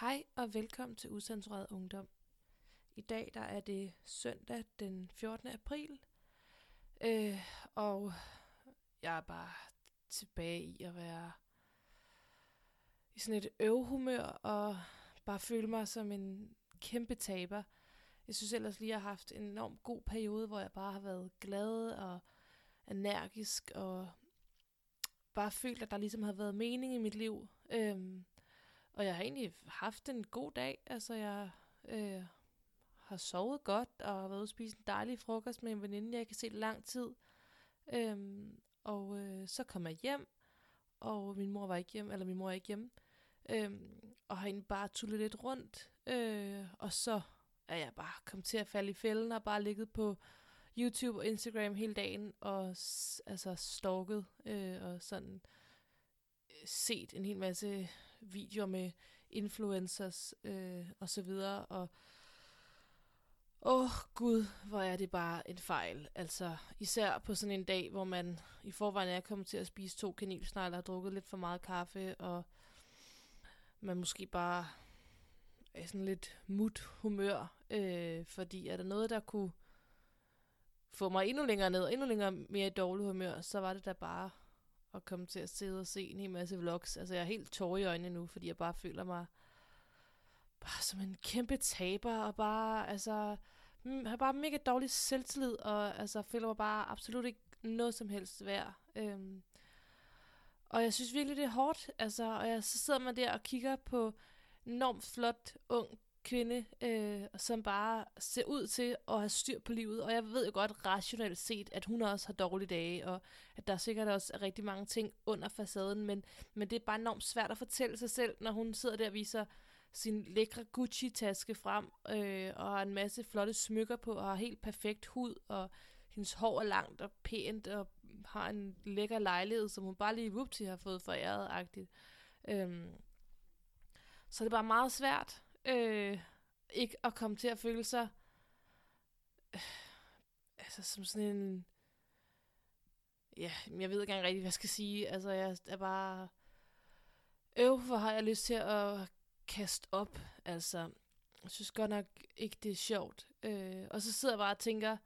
Hej og velkommen til Usensureret Ungdom. I dag der er det søndag den 14. april, øh, og jeg er bare tilbage i at være i sådan et øvhumør og bare føle mig som en kæmpe taber. Jeg synes ellers lige, at jeg har haft en enorm god periode, hvor jeg bare har været glad og energisk og bare følt, at der ligesom har været mening i mit liv. Øhm, og jeg har egentlig haft en god dag. Altså, jeg øh, har sovet godt og har været ude og spise en dejlig frokost med en veninde, jeg kan se lang tid. Øhm, og øh, så kom jeg hjem, og min mor var ikke hjemme, eller min mor er ikke hjemme. Øhm, og har egentlig bare tullet lidt rundt. Øh, og så er jeg bare kommet til at falde i fælden og bare ligget på YouTube og Instagram hele dagen og altså stalket øh, og sådan øh, set en hel masse videoer med influencers øh, og så videre og Åh oh, gud, hvor er det bare en fejl. Altså især på sådan en dag, hvor man i forvejen er kommet til at spise to kanelsnegler og drukket lidt for meget kaffe, og man måske bare er sådan lidt mut humør, øh, fordi er der noget, der kunne få mig endnu længere ned, endnu længere mere i dårlig humør, så var det da bare at komme til at sidde og se en hel masse vlogs. Altså jeg er helt tår i øjnene nu, fordi jeg bare føler mig bare som en kæmpe taber, og bare, altså, mm, har bare mega dårlig selvtillid, og altså føler mig bare absolut ikke noget som helst værd. Øhm, og jeg synes virkelig, det er hårdt, altså, og jeg, så sidder man der og kigger på enormt flot, ung kvinde, øh, som bare ser ud til at have styr på livet. Og jeg ved jo godt rationelt set, at hun også har dårlige dage, og at der sikkert også er rigtig mange ting under facaden, men, men det er bare enormt svært at fortælle sig selv, når hun sidder der og viser sin lækre Gucci-taske frem, øh, og har en masse flotte smykker på, og har helt perfekt hud, og hendes hår er langt og pænt, og har en lækker lejlighed, som hun bare lige vupti har fået foræret-agtigt. Øhm, så det er bare meget svært øh, ikke at komme til at føle sig øh, altså som sådan en ja, jeg ved ikke engang rigtig, hvad jeg skal sige. Altså, jeg er bare øv, hvor har jeg lyst til at kaste op. Altså, jeg synes godt nok ikke, det er sjovt. Øh, og så sidder jeg bare og tænker,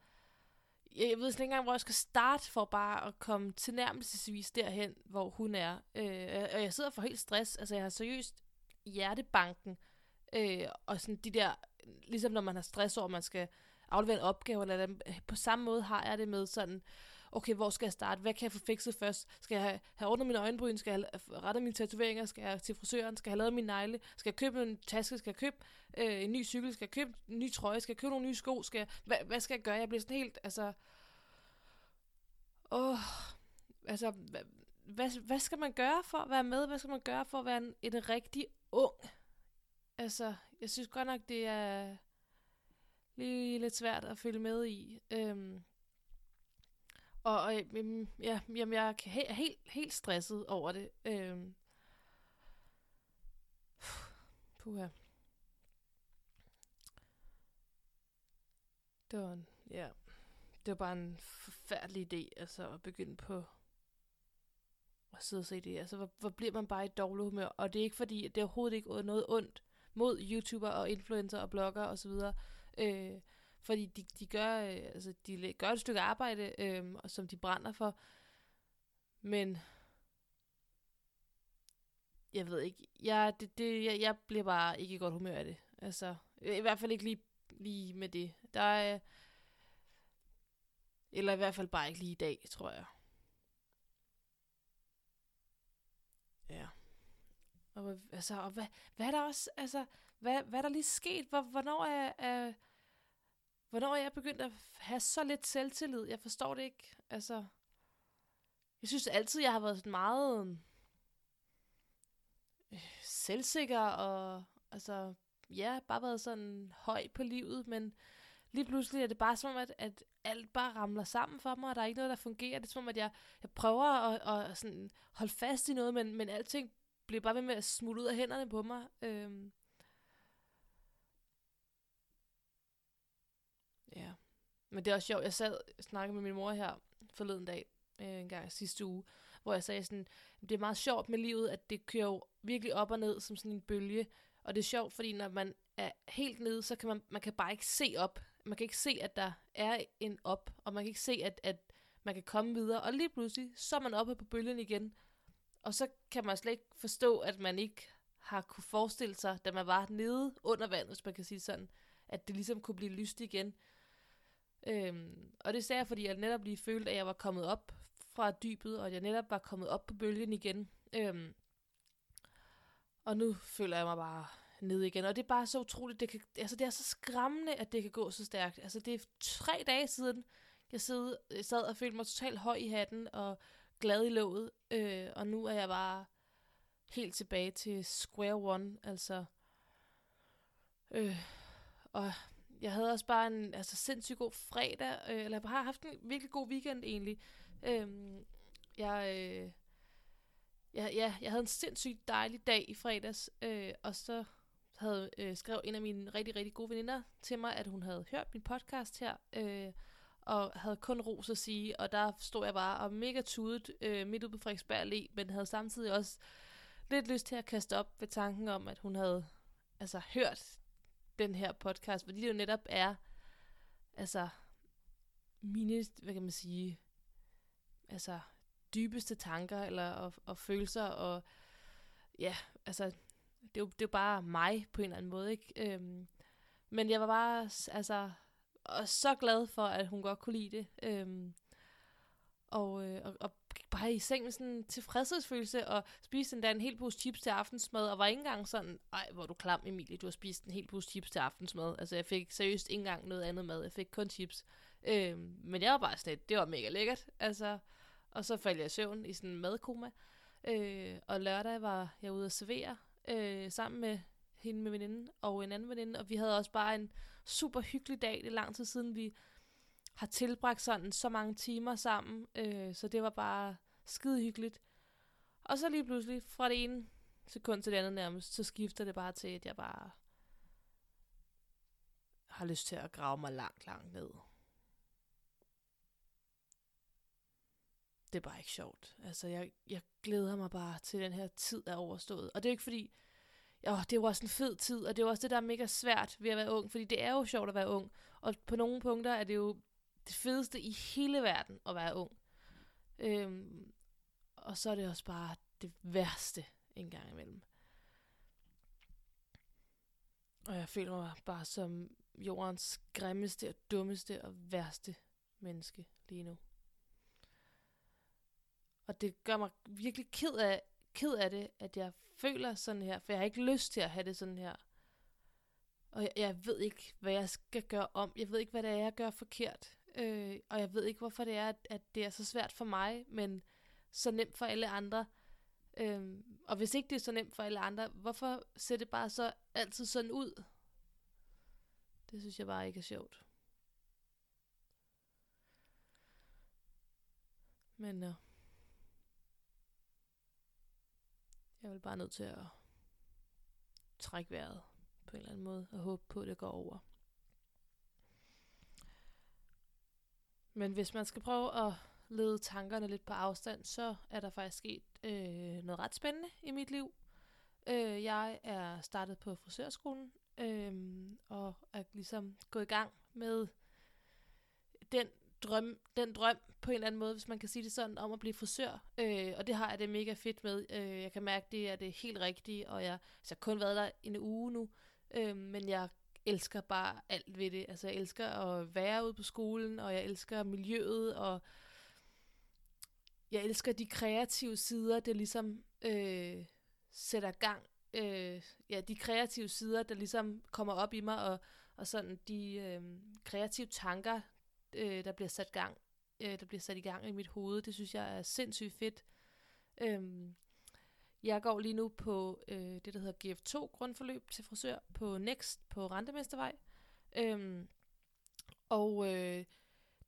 jeg ved slet ikke engang, hvor jeg skal starte for bare at komme til nærmelsesvis derhen, hvor hun er. Øh, og jeg sidder for helt stress. Altså, jeg har seriøst hjertebanken Øh, og sådan de der, ligesom når man har stress over, at man skal aflevere en opgave, eller dem, på samme måde har jeg det med sådan, okay, hvor skal jeg starte? Hvad kan jeg få fikset først? Skal jeg have, have ordnet mine øjenbryn? Skal jeg have rettet mine tatoveringer? Skal jeg til frisøren? Skal jeg have lavet mine negle? Skal jeg købe en taske? Skal jeg købe øh, en ny cykel? Skal jeg købe en ny trøje? Skal jeg købe nogle nye sko? Skal jeg, hvad, hvad skal jeg gøre? Jeg bliver sådan helt, altså... Åh, altså, hvad, hvad, hvad skal man gøre for at være med? Hvad skal man gøre for at være en, en rigtig ung Altså, jeg synes godt nok, det er lige lidt svært at følge med i. Øhm, og, og øhm, ja, jamen, jeg er he- helt, helt stresset over det. Øhm, puha. Det var en, ja, det var bare en forfærdelig idé, altså at begynde på at sidde og se det. Altså, hvor, hvor bliver man bare i dårlig humør? Og det er ikke fordi, det er overhovedet ikke noget ondt mod YouTuber og influencer og blogger osv. Øh, fordi de, de, gør, øh, altså, de gør et stykke arbejde, øh, som de brænder for. Men jeg ved ikke, jeg, det, det, jeg, jeg bliver bare ikke i godt humør af det. Altså, i hvert fald ikke lige, lige med det. Der er, eller i hvert fald bare ikke lige i dag, tror jeg. Ja. Og, altså, og hvad, hvad er der også, altså, hvad, hvad er der lige sket? Hvor, hvornår er, er, hvornår er jeg begyndt at have så lidt selvtillid? Jeg forstår det ikke. Altså, jeg synes altid, jeg har været sådan meget øh, selvsikker og altså, ja, bare været sådan høj på livet, men lige pludselig er det bare som om, at, at alt bare ramler sammen for mig, og der er ikke noget, der fungerer. Det er som om, at jeg, jeg prøver at, at sådan holde fast i noget, men, men alting bliver bare ved med at smutte ud af hænderne på mig. Øhm. Ja. Men det er også sjovt. Jeg sad og snakkede med min mor her forleden dag, øh, en gang sidste uge, hvor jeg sagde sådan, det er meget sjovt med livet, at det kører jo virkelig op og ned som sådan en bølge, Og det er sjovt, fordi når man er helt nede, så kan man, man kan bare ikke se op. Man kan ikke se, at der er en op, og man kan ikke se, at, at man kan komme videre. Og lige pludselig, så er man oppe på bølgen igen. Og så kan man slet ikke forstå, at man ikke har kunne forestille sig, da man var nede under vandet, hvis man kan sige sådan, at det ligesom kunne blive lyst igen. Øhm, og det sagde jeg, fordi jeg netop lige følte, at jeg var kommet op fra dybet, og at jeg netop var kommet op på bølgen igen. Øhm, og nu føler jeg mig bare ned igen. Og det er bare så utroligt. Det, kan, altså, det er så skræmmende, at det kan gå så stærkt. Altså, det er tre dage siden, jeg sad, jeg sad og følte mig totalt høj i hatten og glad i låget. Øh, og nu er jeg bare helt tilbage til square one. Altså, øh, og jeg havde også bare en altså, sindssygt god fredag, øh, eller jeg har haft en virkelig god weekend egentlig. Øh, jeg, øh, jeg, ja, jeg havde en sindssygt dejlig dag i fredags, øh, og så havde øh, skrev en af mine rigtig, rigtig gode veninder til mig, at hun havde hørt min podcast her, øh, og havde kun ros at sige, og der stod jeg bare og mega tudet øh, midt ude på Frederiksberg Allé, men havde samtidig også lidt lyst til at kaste op ved tanken om, at hun havde altså hørt den her podcast, fordi det jo netop er altså mine, hvad kan man sige, altså dybeste tanker eller og, og følelser og ja, altså det er, jo, det er jo bare mig på en eller anden måde, ikke? Øhm, men jeg var bare altså og så glad for, at hun godt kunne lide det. Øhm, og, øh, og, og gik bare i seng med sådan en tilfredshedsfølelse, og spiste endda en hel pose chips til aftensmad, og var ikke engang sådan, ej, hvor du klam, Emilie, du har spist en hel pose chips til aftensmad. Altså, jeg fik seriøst ikke engang noget andet mad, jeg fik kun chips. Øhm, men jeg var bare sådan det var mega lækkert, altså. Og så faldt jeg i søvn i sådan en madkoma. Øh, og lørdag var jeg ude at servere, øh, sammen med hende med veninden og en anden veninde, og vi havde også bare en super hyggelig dag. Det er lang tid siden, vi har tilbragt sådan så mange timer sammen, øh, så det var bare skide hyggeligt. Og så lige pludselig, fra det ene sekund til det andet nærmest, så skifter det bare til, at jeg bare har lyst til at grave mig langt, langt ned. Det er bare ikke sjovt. Altså, jeg, jeg glæder mig bare til den her tid er overstået. Og det er ikke fordi, åh, det var også en fed tid, og det er også det, der er mega svært ved at være ung, fordi det er jo sjovt at være ung. Og på nogle punkter er det jo det fedeste i hele verden at være ung. Øhm, og så er det også bare det værste en gang imellem. Og jeg føler mig bare som jordens grimmeste og dummeste og værste menneske lige nu. Og det gør mig virkelig ked af, ked af det, at jeg føler sådan her, for jeg har ikke lyst til at have det sådan her. Og jeg, jeg ved ikke, hvad jeg skal gøre om. Jeg ved ikke, hvad det er, jeg gør forkert. Øh, og jeg ved ikke, hvorfor det er, at, at det er så svært for mig, men så nemt for alle andre. Øh, og hvis ikke det er så nemt for alle andre, hvorfor ser det bare så altid sådan ud? Det synes jeg bare ikke er sjovt. Men øh, jeg vil bare nødt til at trække vejret på en eller anden måde og håbe på, at det går over. Men hvis man skal prøve at lede tankerne lidt på afstand, så er der faktisk sket øh, noget ret spændende i mit liv. Øh, jeg er startet på frisørskolen, øh, og er ligesom gået i gang med den drøm, den drøm på en eller anden måde, hvis man kan sige det sådan, om at blive frisør. Øh, og det har jeg det mega fedt med. Øh, jeg kan mærke, det er det helt rigtige, og jeg, altså, jeg har kun været der en uge nu, øh, men jeg elsker bare alt ved det. Altså, jeg elsker at være ude på skolen, og jeg elsker miljøet, og jeg elsker de kreative sider, det ligesom øh, sætter gang. Øh, ja, de kreative sider, der ligesom kommer op i mig, og, og sådan de øh, kreative tanker, øh, der bliver sat gang, øh, der bliver sat i gang i mit hoved. Det synes jeg er sindssygt fedt. Øhm, jeg går lige nu på øh, det, der hedder GF2 grundforløb til frisør på Next på Rentemestervej. Øhm, og øh,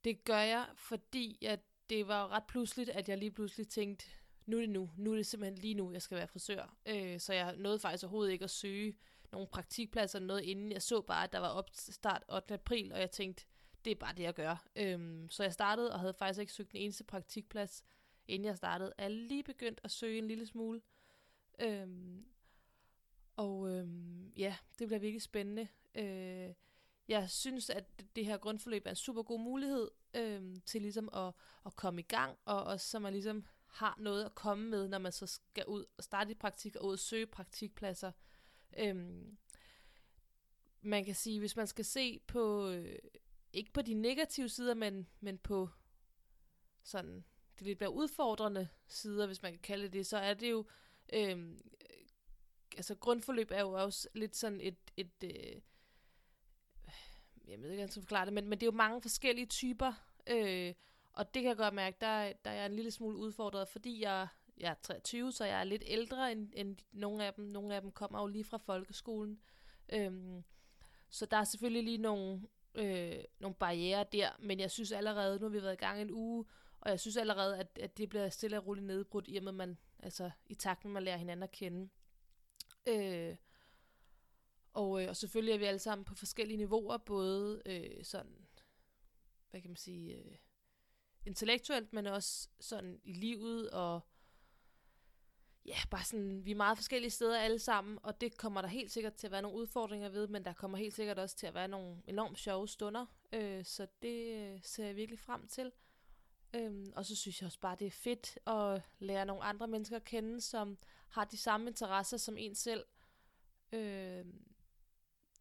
det gør jeg, fordi at det var ret pludseligt, at jeg lige pludselig tænkte, nu er det nu, nu er det simpelthen lige nu, jeg skal være frisør. Øh, så jeg nåede faktisk overhovedet ikke at søge nogle praktikpladser eller noget inden. Jeg så bare, at der var opstart 8. april, og jeg tænkte, det er bare det, jeg gør. Øhm, så jeg startede og havde faktisk ikke søgt den eneste praktikplads, inden jeg startede. Jeg er lige begyndt at søge en lille smule. Øhm, og øhm, ja, det bliver virkelig spændende. Øh, jeg synes, at det her grundforløb er en super god mulighed øhm, til ligesom at, at komme i gang, og også så man ligesom har noget at komme med, når man så skal ud og starte i praktik og ud og søge praktikpladser. Øhm, man kan sige, hvis man skal se på, øh, ikke på de negative sider, men, men på sådan de lidt mere udfordrende sider, hvis man kan kalde det, så er det jo, øhm, altså grundforløb er jo også lidt sådan et, et øh, jeg ved ikke, hvordan jeg skal forklare det, men, men det er jo mange forskellige typer, øh, og det kan jeg godt mærke, der, der er jeg en lille smule udfordret, fordi jeg, jeg er 23, så jeg er lidt ældre end, end nogle af dem. Nogle af dem kommer jo lige fra folkeskolen. Øhm, så der er selvfølgelig lige nogle, øh, nogle barriere der, men jeg synes allerede, nu har vi været i gang en uge, og jeg synes allerede, at, at det bliver stille og roligt nedbrudt, i og med man, altså i takt med, man lærer hinanden at kende. Øh, og, øh, og selvfølgelig er vi alle sammen på forskellige niveauer, både øh, sådan, hvad kan man sige, øh, intellektuelt, men også sådan i livet, og ja, bare sådan, vi er meget forskellige steder alle sammen, og det kommer der helt sikkert til at være nogle udfordringer ved, men der kommer helt sikkert også til at være nogle enormt sjove stunder, øh, så det øh, ser jeg virkelig frem til. Øhm, og så synes jeg også bare, det er fedt at lære nogle andre mennesker at kende, som har de samme interesser som en selv. Øhm,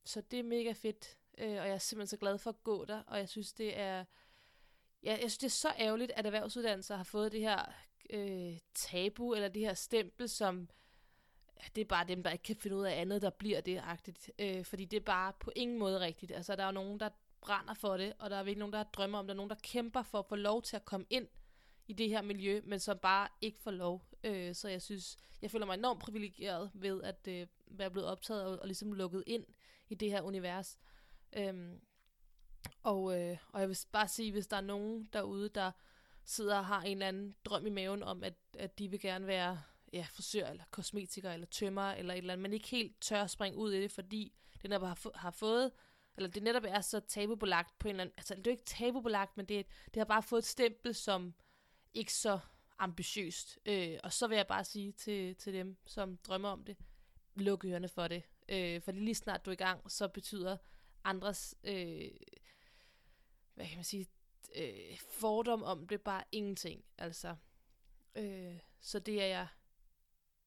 så det er mega fedt, øh, og jeg er simpelthen så glad for at gå der, og jeg synes, det er ja, jeg synes, det er så ærgerligt, at erhvervsuddannelser har fået det her øh, tabu, eller det her stempel, som det er bare dem, der ikke kan finde ud af andet, der bliver det agtigt. Øh, fordi det er bare på ingen måde rigtigt. Altså, der er jo nogen, der brænder for det, og der er virkelig nogen, der drømmer om det. Der er nogen, der kæmper for at få lov til at komme ind i det her miljø, men som bare ikke får lov. Øh, så jeg synes, jeg føler mig enormt privilegeret ved at øh, være blevet optaget og, og ligesom lukket ind i det her univers. Øh, og, øh, og jeg vil bare sige, hvis der er nogen derude, der sidder og har en eller anden drøm i maven om, at, at de vil gerne være ja, frisør, eller kosmetiker, eller tømmer, eller et eller andet, men ikke helt tør at springe ud i det, fordi det netop har, har fået, eller det netop er så tabubelagt på en eller anden, altså det er jo ikke tabubelagt, men det, det har bare fået et stempel, som ikke så ambitiøst. Øh, og så vil jeg bare sige til, til dem, som drømmer om det, luk ørerne for det. Øh, for lige snart du er i gang, så betyder andres øh, hvad kan man sige, øh, fordom om det bare ingenting. Altså, øh, så det er jeg,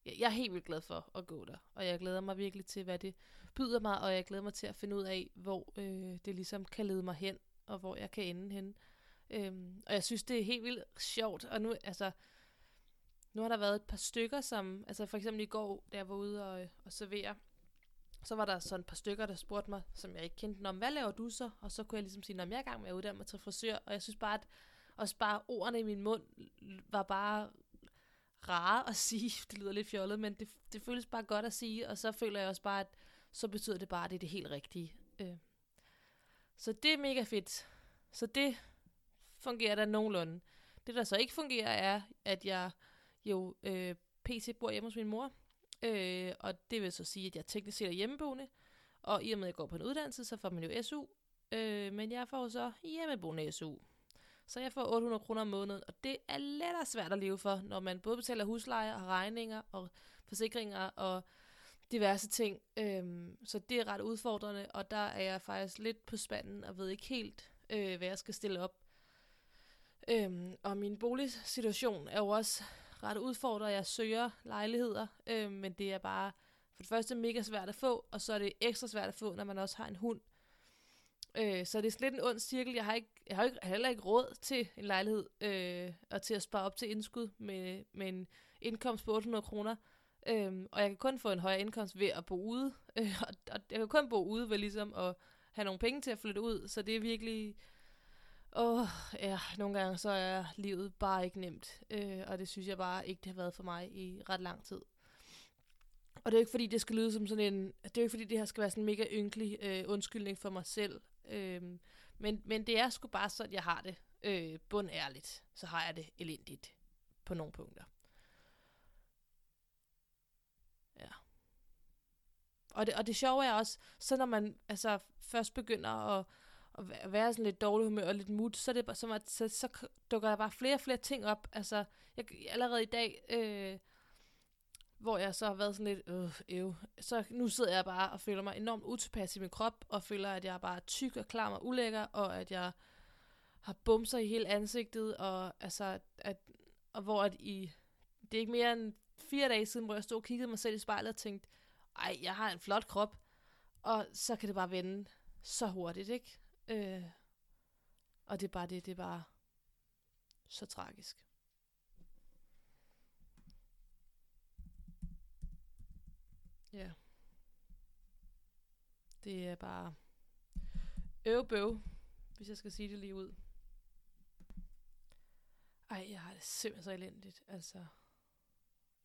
jeg er helt vildt glad for at gå der, og jeg glæder mig virkelig til, hvad det byder mig, og jeg glæder mig til at finde ud af, hvor øh, det ligesom kan lede mig hen, og hvor jeg kan ende hen. Øhm, og jeg synes, det er helt vildt sjovt, og nu, altså, nu har der været et par stykker, som, altså for eksempel i går, da jeg var ude og, og servere, så var der sådan et par stykker, der spurgte mig, som jeg ikke kendte, om hvad laver du så? Og så kunne jeg ligesom sige, at jeg er i gang med at uddanne mig til frisør, og jeg synes bare, at også bare ordene i min mund var bare rare at sige. Det lyder lidt fjollet, men det, det føles bare godt at sige, og så føler jeg også bare, at så betyder det bare, at det er det helt rigtige. Øh. Så det er mega fedt. Så det fungerer da nogenlunde. Det, der så ikke fungerer, er, at jeg jo øh, pt. bor hjemme hos min mor, Øh, og det vil så sige, at jeg teknisk set er hjemmeboende, og i og med, at jeg går på en uddannelse, så får man jo SU, øh, men jeg får så hjemmeboende SU. Så jeg får 800 kroner om måneden, og det er lettere svært at leve for, når man både betaler husleje og regninger og forsikringer og diverse ting. Øhm, så det er ret udfordrende, og der er jeg faktisk lidt på spanden og ved ikke helt, øh, hvad jeg skal stille op. Øhm, og min boligsituation er jo også ret udfordret. Jeg søger lejligheder, øh, men det er bare for det første mega svært at få, og så er det ekstra svært at få, når man også har en hund. Øh, så det er lidt en ond cirkel. Jeg har, ikke, jeg har ikke, heller ikke råd til en lejlighed, øh, og til at spare op til indskud med, med en indkomst på 800 kroner. Øh, og jeg kan kun få en højere indkomst ved at bo ude, øh, og, og jeg kan kun bo ude ved ligesom at have nogle penge til at flytte ud, så det er virkelig Åh, oh, ja, nogle gange så er livet bare ikke nemt, øh, og det synes jeg bare ikke, det har været for mig i ret lang tid. Og det er ikke fordi, det skal lyde som sådan en, det er ikke fordi, det her skal være sådan en mega ynkelig øh, undskyldning for mig selv, øh, men, men det er sgu bare sådan, jeg har det, øh, bundærligt, så har jeg det elendigt på nogle punkter. Ja. Og det, og det sjove er også, så når man altså først begynder at at være sådan lidt dårlig humør og lidt mood, så, det bare, som at, så, så dukker der bare flere og flere ting op. Altså, jeg, allerede i dag, øh, hvor jeg så har været sådan lidt, øh, øv. Så nu sidder jeg bare og føler mig enormt utilpas i min krop, og føler, at jeg er bare tyk og klam og ulækker, og at jeg har bumser i hele ansigtet, og altså, at, og hvor at i, det er ikke mere end fire dage siden, hvor jeg stod og kiggede mig selv i spejlet og tænkte, ej, jeg har en flot krop, og så kan det bare vende så hurtigt, ikke? Øh, og det er bare det, det er bare så tragisk. Ja. Det er bare øvbøv, hvis jeg skal sige det lige ud. Ej, jeg har det simpelthen så elendigt, altså.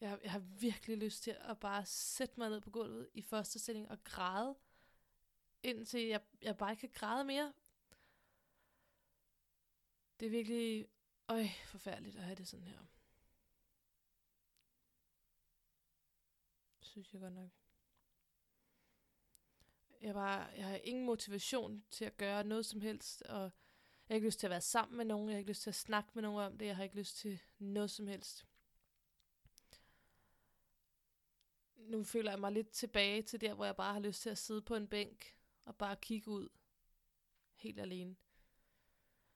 Jeg, jeg har virkelig lyst til at bare sætte mig ned på gulvet i første stilling og græde, indtil jeg, jeg bare ikke kan græde mere. Det er virkelig, øj, forfærdeligt at have det sådan her. Synes jeg godt nok. Jeg, bare, jeg har ingen motivation til at gøre noget som helst, og jeg har ikke lyst til at være sammen med nogen, jeg har ikke lyst til at snakke med nogen om det, jeg har ikke lyst til noget som helst. Nu føler jeg mig lidt tilbage til der, hvor jeg bare har lyst til at sidde på en bænk og bare kigge ud helt alene.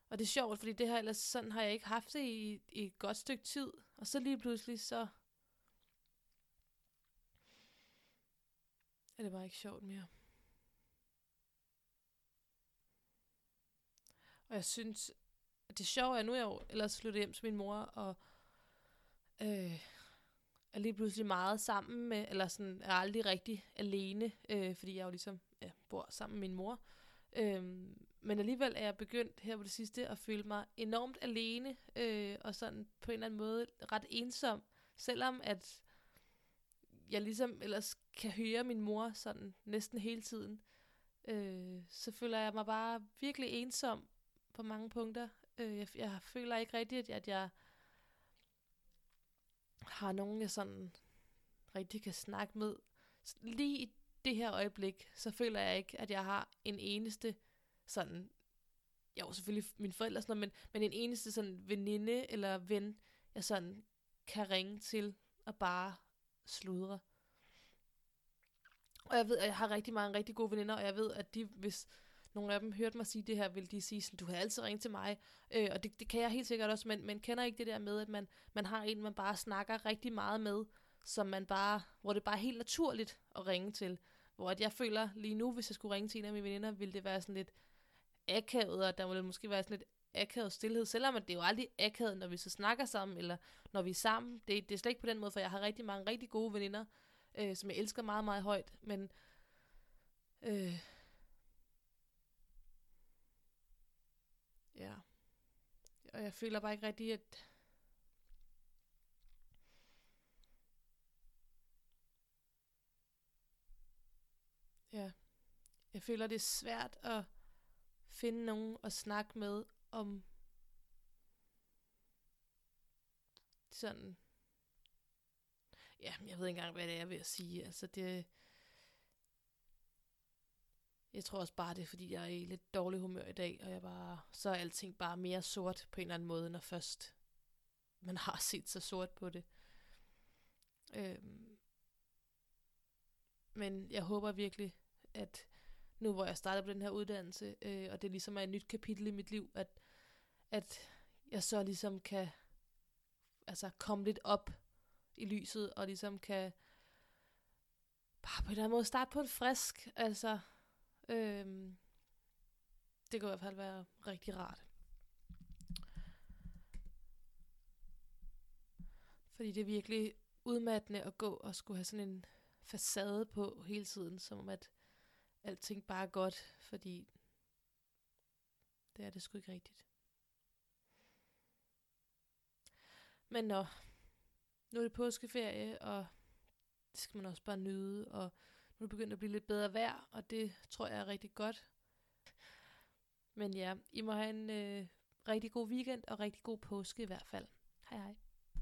Og det er sjovt, fordi det her, ellers sådan har jeg ikke haft det i, i et godt stykke tid. Og så lige pludselig, så er det bare ikke sjovt mere. Og jeg synes, at det sjove er, nu er jeg jo ellers flyttet hjem til min mor, og øh, er lige pludselig meget sammen med, eller sådan er aldrig rigtig alene, øh, fordi jeg jo ligesom ja, bor sammen med min mor. Øhm, men alligevel er jeg begyndt her på det sidste at føle mig enormt alene, øh, og sådan på en eller anden måde ret ensom, selvom at jeg ligesom ellers kan høre min mor sådan næsten hele tiden, øh, så føler jeg mig bare virkelig ensom på mange punkter. Øh, jeg, jeg føler ikke rigtigt, at jeg har nogen, jeg sådan rigtig kan snakke med. Lige i det her øjeblik, så føler jeg ikke, at jeg har en eneste sådan, jo selvfølgelig mine forældre sådan noget, men, men en eneste sådan veninde eller ven, jeg sådan kan ringe til og bare sludre. Og jeg ved, at jeg har rigtig mange rigtig gode veninder, og jeg ved, at de, hvis nogle af dem hørte mig sige det her, vil de sige sådan, du har altid ringet til mig. Øh, og det, det kan jeg helt sikkert også, men, men kender ikke det der med, at man, man har en, man bare snakker rigtig meget med, som man bare, hvor det bare er helt naturligt at ringe til. Hvor at jeg føler lige nu, hvis jeg skulle ringe til en af mine veninder, ville det være sådan lidt akavet, og der ville måske være sådan lidt akavet stillhed, selvom det er jo aldrig akavet, når vi så snakker sammen, eller når vi er sammen. Det, det er slet ikke på den måde, for jeg har rigtig mange rigtig gode veninder, øh, som jeg elsker meget, meget højt, men øh, ja, og jeg føler bare ikke rigtigt, at ja, jeg føler, det er svært at finde nogen at snakke med om sådan ja, jeg ved ikke engang, hvad det er, jeg vil sige. Altså det, jeg tror også bare, det er, fordi jeg er i lidt dårlig humør i dag, og jeg bare, så er alting bare mere sort på en eller anden måde, når først man har set så sort på det. Øhm, men jeg håber virkelig, at nu hvor jeg starter på den her uddannelse, øh, og det ligesom er et nyt kapitel i mit liv, at, at jeg så ligesom kan altså komme lidt op i lyset, og ligesom kan bare på en eller anden måde starte på en frisk, altså øhm, det kunne i hvert fald være rigtig rart. Fordi det er virkelig udmattende at gå og skulle have sådan en facade på hele tiden, som om at alting bare er godt, fordi det er det sgu ikke rigtigt. Men nå, nu er det påskeferie, og det skal man også bare nyde, og nu er det begyndt at blive lidt bedre vejr, og det tror jeg er rigtig godt. Men ja, I må have en øh, rigtig god weekend og rigtig god påske i hvert fald. Hej hej.